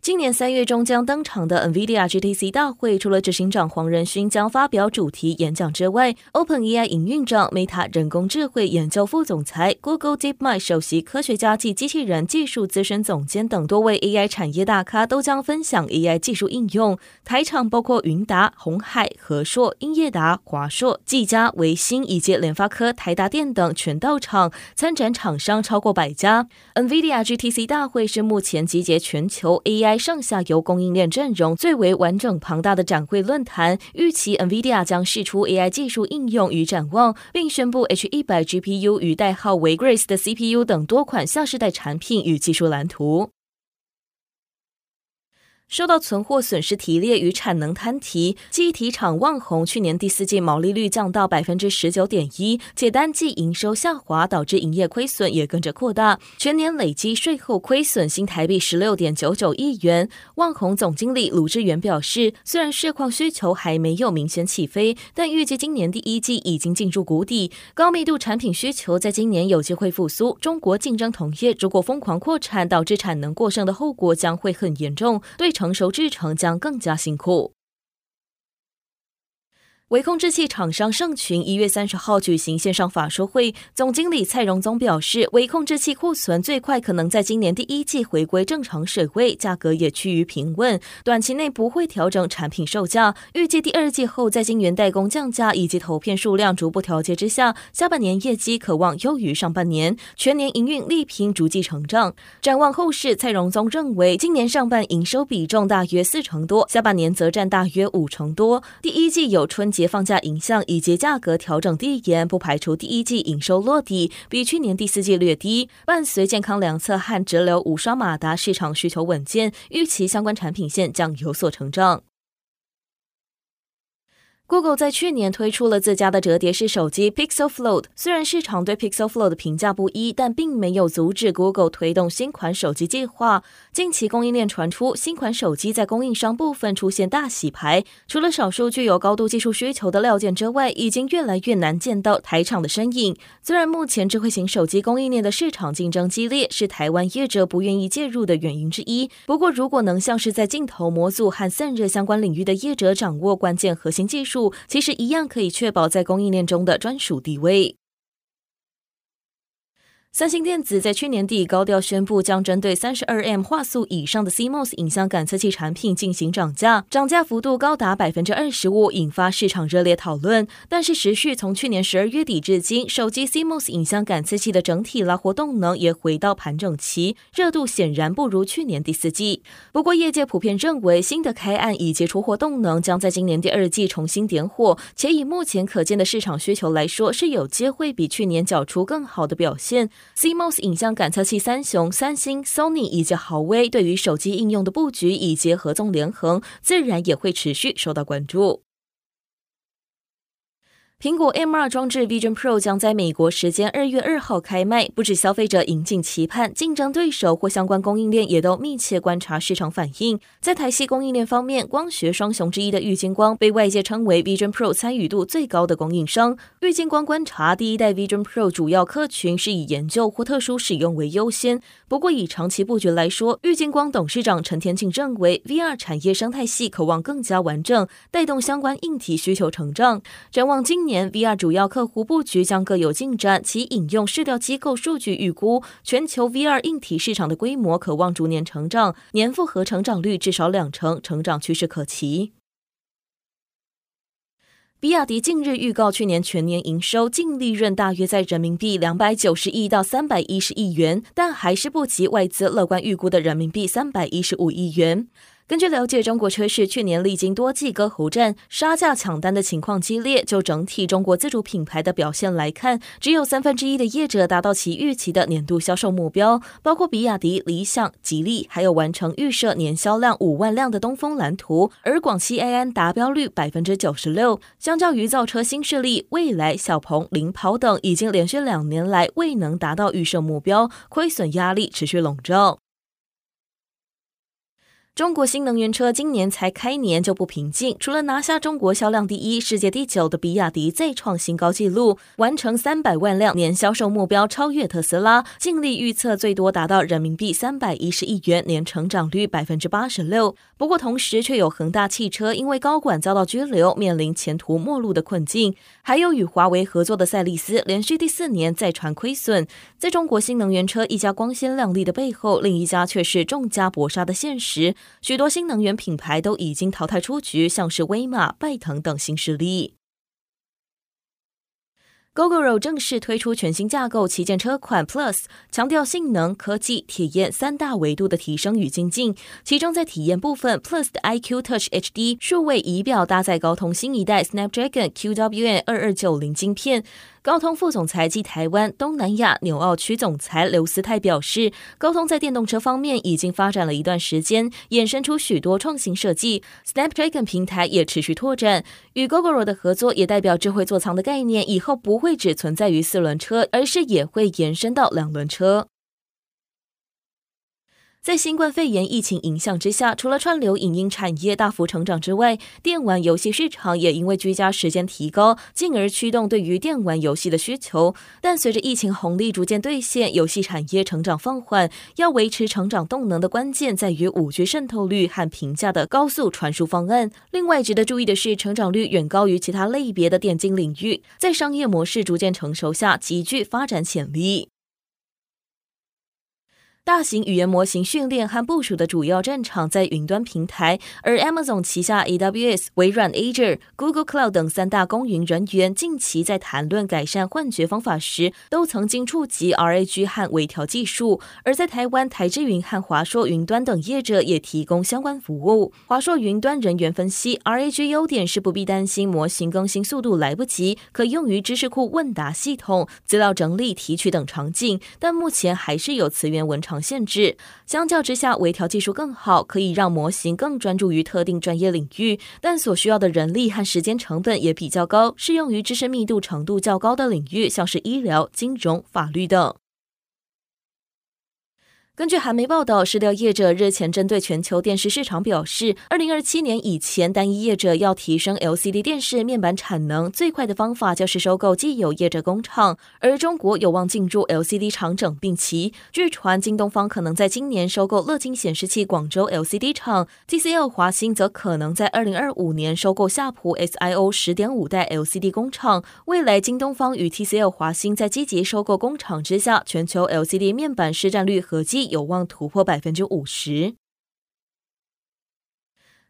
今年三月中将登场的 NVIDIA GTC 大会，除了执行长黄仁勋将发表主题演讲之外，OpenAI 营运长、Meta 人工智慧研究副总裁、Google DeepMind 首席科学家及机器人技术资深总监等多位 AI 产业大咖都将分享 AI 技术应用。台厂包括云达、鸿海、和硕、英业达、华硕、技嘉、微星以及联发科、台达电等全到场，参展厂商超过百家。NVIDIA GTC 大会是目前集结全球 AI 上下游供应链阵容最为完整庞大的展会论坛，预期 NVIDIA 将释出 AI 技术应用与展望，并宣布 H100 GPU 与代号为 Grace 的 CPU 等多款下世代产品与技术蓝图。受到存货损失提列与产能摊提，记忆体厂旺宏去年第四季毛利率降到百分之十九点一，且单季营收下滑，导致营业亏损也跟着扩大，全年累积税后亏损新台币十六点九九亿元。旺宏总经理卢志远表示，虽然市况需求还没有明显起飞，但预计今年第一季已经进入谷底，高密度产品需求在今年有机会复苏。中国竞争同业如果疯狂扩产，导致产能过剩的后果将会很严重。对。成熟制成将更加辛苦。微控制器厂商盛群一月三十号举行线上法说会，总经理蔡荣宗表示，微控制器库存最快可能在今年第一季回归正常水位，价格也趋于平稳，短期内不会调整产品售价。预计第二季后，在晶圆代工降价以及投片数量逐步调节之下，下半年业绩可望优于上半年，全年营运力拼逐季成长。展望后市，蔡荣宗认为，今年上半营收比重大约四成多，下半年则占大约五成多。第一季有春节放假影像以及价格调整递延，不排除第一季营收落地比去年第四季略低。伴随健康两侧和直流无刷马达市场需求稳健，预期相关产品线将有所成长。Google 在去年推出了自家的折叠式手机 Pixel Fold，虽然市场对 Pixel Fold 的评价不一，但并没有阻止 Google 推动新款手机计划。近期供应链传出，新款手机在供应商部分出现大洗牌，除了少数具有高度技术需求的料件之外，已经越来越难见到台厂的身影。虽然目前智慧型手机供应链的市场竞争激烈，是台湾业者不愿意介入的原因之一。不过，如果能像是在镜头模组和散热相关领域的业者掌握关键核心技术，其实一样可以确保在供应链中的专属地位。三星电子在去年底高调宣布，将针对三十二 M 画素以上的 CMOS 影像感测器产品进行涨价，涨价幅度高达百分之二十五，引发市场热烈讨论。但是，持续从去年十二月底至今，手机 CMOS 影像感测器的整体拉活动能也回到盘整期，热度显然不如去年第四季。不过，业界普遍认为，新的开案以及出货动能将在今年第二季重新点火，且以目前可见的市场需求来说，是有机会比去年缴出更好的表现。CMOS 影像感测器三雄三星、Sony 以及豪威对于手机应用的布局以及合纵连横，自然也会持续受到关注。苹果 M2 装置 Vision Pro 将在美国时间二月二号开卖，不止消费者引颈期盼，竞争对手或相关供应链也都密切观察市场反应。在台系供应链方面，光学双雄之一的玉晶光被外界称为 Vision Pro 参与度最高的供应商。玉晶光观察，第一代 Vision Pro 主要客群是以研究或特殊使用为优先。不过，以长期布局来说，玉晶光董事长陈天庆认为，VR 产业生态系渴望更加完整，带动相关硬体需求成长。展望今年 VR 主要客户布局将各有进展，其引用市调机构数据预估，全球 VR 硬体市场的规模可望逐年成长，年复合成长率至少两成，成长趋势可期。比亚迪近日预告，去年全年营收净利润大约在人民币两百九十亿到三百一十亿元，但还是不及外资乐观预估的人民币三百一十五亿元。根据了解，中国车市去年历经多季割喉战、杀价抢单的情况激烈。就整体中国自主品牌的表现来看，只有三分之一的业者达到其预期的年度销售目标，包括比亚迪、理想、吉利，还有完成预设年销量五万辆的东风蓝图。而广汽埃安达标率百分之九十六，相较于造车新势力蔚来、小鹏、领跑等，已经连续两年来未能达到预设目标，亏损压力持续笼罩。中国新能源车今年才开年就不平静，除了拿下中国销量第一、世界第九的比亚迪再创新高纪录，完成三百万辆年销售目标，超越特斯拉，净利预测最多达到人民币三百一十亿元，年成长率百分之八十六。不过同时却有恒大汽车因为高管遭到拘留，面临前途末路的困境，还有与华为合作的赛力斯连续第四年再传亏损。在中国新能源车一家光鲜亮丽的背后，另一家却是众家搏杀的现实。许多新能源品牌都已经淘汰出局，像是威马、拜腾等新势力。Gogoro 正式推出全新架构旗舰车款 Plus，强调性能、科技、体验三大维度的提升与精进。其中在体验部分，Plus 的 iQ Touch HD 数位仪表搭载高通新一代 Snapdragon QWN 二二九零晶片。高通副总裁及台湾、东南亚、纽澳区总裁刘思泰表示，高通在电动车方面已经发展了一段时间，衍生出许多创新设计。Snapdragon 平台也持续拓展，与 Gogoro 的合作也代表智慧座舱的概念以后不会只存在于四轮车，而是也会延伸到两轮车。在新冠肺炎疫情影响之下，除了串流影音产业大幅成长之外，电玩游戏市场也因为居家时间提高，进而驱动对于电玩游戏的需求。但随着疫情红利逐渐兑现，游戏产业成长放缓，要维持成长动能的关键在于五 G 渗透率和平价的高速传输方案。另外值得注意的是，成长率远高于其他类别的电竞领域，在商业模式逐渐成熟下，极具发展潜力。大型语言模型训练和部署的主要战场在云端平台，而 Amazon 旗下 AWS、微软 Azure、Google Cloud 等三大公云人员近期在谈论改善幻觉方法时，都曾经触及 RAG 和微调技术。而在台湾，台智云和华硕云端等业者也提供相关服务。华硕云端人员分析，RAG 优点是不必担心模型更新速度来不及，可用于知识库问答系统、资料整理、提取等场景，但目前还是有词源文长限制，相较之下，微调技术更好，可以让模型更专注于特定专业领域，但所需要的人力和时间成本也比较高，适用于知识密度程度较高的领域，像是医疗、金融、法律等。根据韩媒报道，市调业者日前针对全球电视市场表示，二零二七年以前，单一业者要提升 LCD 电视面板产能，最快的方法就是收购既有业者工厂。而中国有望进入 LCD 厂整并期，据传京东方可能在今年收购乐金显示器广州 LCD 厂，TCL 华星则可能在二零二五年收购夏普 SIO 十点五代 LCD 工厂。未来，京东方与 TCL 华星在积极收购工厂之下，全球 LCD 面板市占率合计。有望突破百分之五十。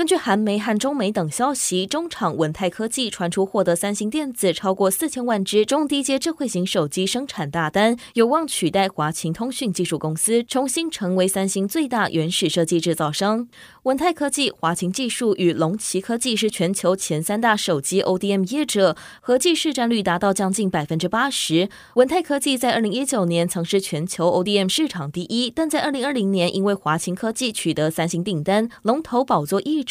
根据韩媒和中媒等消息，中厂文泰科技传出获得三星电子超过四千万只中低阶智慧型手机生产大单，有望取代华擎通讯技术公司，重新成为三星最大原始设计制造商。文泰科技、华擎技术与龙旗科技是全球前三大手机 ODM 业者，合计市占率达到将近百分之八十。文泰科技在二零一九年曾是全球 ODM 市场第一，但在二零二零年因为华擎科技取得三星订单，龙头宝座一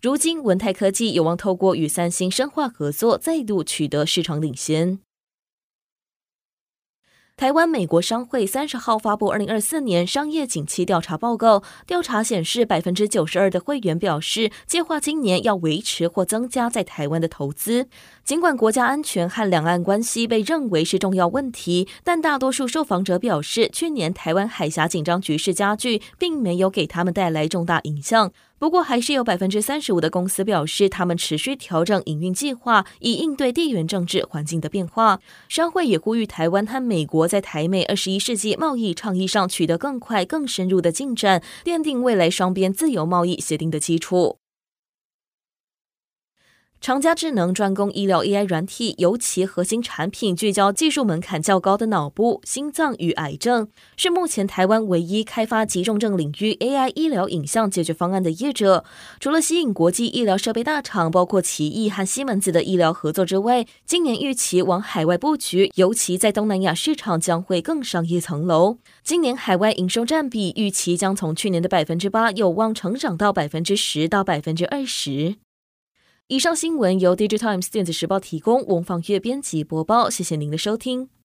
如今，文泰科技有望透过与三星深化合作，再度取得市场领先。台湾美国商会三十号发布二零二四年商业景气调查报告，调查显示百分之九十二的会员表示计划今年要维持或增加在台湾的投资。尽管国家安全和两岸关系被认为是重要问题，但大多数受访者表示，去年台湾海峡紧张局势加剧，并没有给他们带来重大影响。不过，还是有百分之三十五的公司表示，他们持续调整营运计划，以应对地缘政治环境的变化。商会也呼吁台湾和美国在台美二十一世纪贸易倡议上取得更快、更深入的进展，奠定未来双边自由贸易协定的基础。长嘉智能专攻医疗 AI 软体，尤其核心产品聚焦技术门槛较高的脑部、心脏与癌症，是目前台湾唯一开发急重症领域 AI 医疗影像解决方案的业者。除了吸引国际医疗设备大厂，包括奇异和西门子的医疗合作之外，今年预期往海外布局，尤其在东南亚市场将会更上一层楼。今年海外营收占比预期将从去年的百分之八有望成长到百分之十到百分之二十。以上新闻由《Digital Times 电子时报》提供，文方月编辑播报。谢谢您的收听。